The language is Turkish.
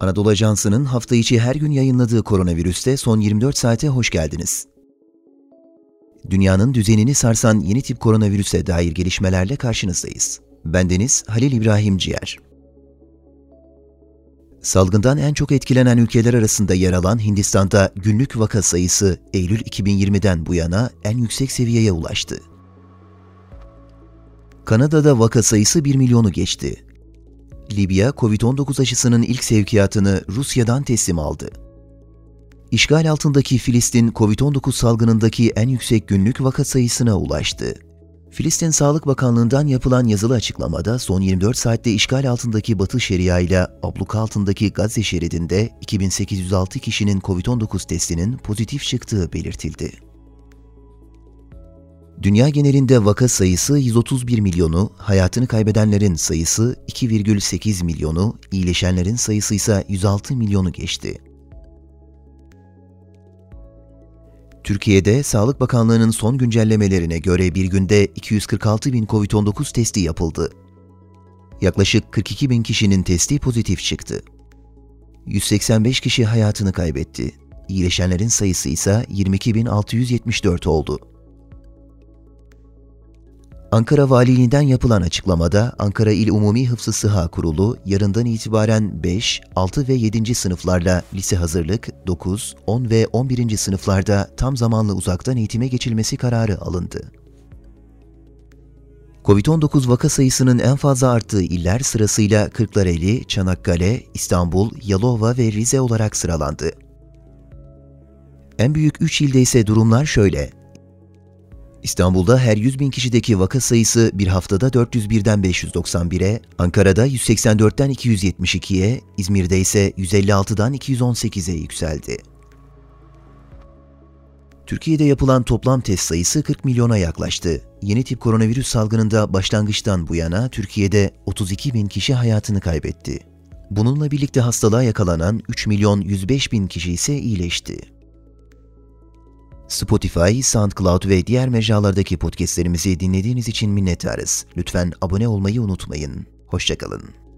Anadolu Ajansı'nın hafta içi her gün yayınladığı koronavirüste son 24 saate hoş geldiniz. Dünyanın düzenini sarsan yeni tip koronavirüse dair gelişmelerle karşınızdayız. Bendeniz Halil İbrahim Ciğer. Salgından en çok etkilenen ülkeler arasında yer alan Hindistan'da günlük vaka sayısı Eylül 2020'den bu yana en yüksek seviyeye ulaştı. Kanada'da vaka sayısı 1 milyonu geçti. Libya, Covid-19 aşısının ilk sevkiyatını Rusya'dan teslim aldı. İşgal altındaki Filistin, Covid-19 salgınındaki en yüksek günlük vaka sayısına ulaştı. Filistin Sağlık Bakanlığı'ndan yapılan yazılı açıklamada son 24 saatte işgal altındaki Batı Şeria ile abluka altındaki Gazze şeridinde 2806 kişinin Covid-19 testinin pozitif çıktığı belirtildi. Dünya genelinde vaka sayısı 131 milyonu, hayatını kaybedenlerin sayısı 2,8 milyonu, iyileşenlerin sayısı ise 106 milyonu geçti. Türkiye'de Sağlık Bakanlığı'nın son güncellemelerine göre bir günde 246 bin COVID-19 testi yapıldı. Yaklaşık 42 bin kişinin testi pozitif çıktı. 185 kişi hayatını kaybetti. İyileşenlerin sayısı ise 22.674 oldu. Ankara Valiliğinden yapılan açıklamada Ankara İl Umumi Hıfzı Sıha Kurulu yarından itibaren 5, 6 ve 7. sınıflarla lise hazırlık, 9, 10 ve 11. sınıflarda tam zamanlı uzaktan eğitime geçilmesi kararı alındı. Covid-19 vaka sayısının en fazla arttığı iller sırasıyla Kırklareli, Çanakkale, İstanbul, Yalova ve Rize olarak sıralandı. En büyük 3 ilde ise durumlar şöyle. İstanbul'da her 100 bin kişideki vaka sayısı bir haftada 401'den 591'e, Ankara'da 184'ten 272'ye, İzmir'de ise 156'dan 218'e yükseldi. Türkiye'de yapılan toplam test sayısı 40 milyona yaklaştı. Yeni tip koronavirüs salgınında başlangıçtan bu yana Türkiye'de 32 bin kişi hayatını kaybetti. Bununla birlikte hastalığa yakalanan 3 milyon 105 bin kişi ise iyileşti. Spotify, SoundCloud ve diğer mecralardaki podcastlerimizi dinlediğiniz için minnettarız. Lütfen abone olmayı unutmayın. Hoşçakalın.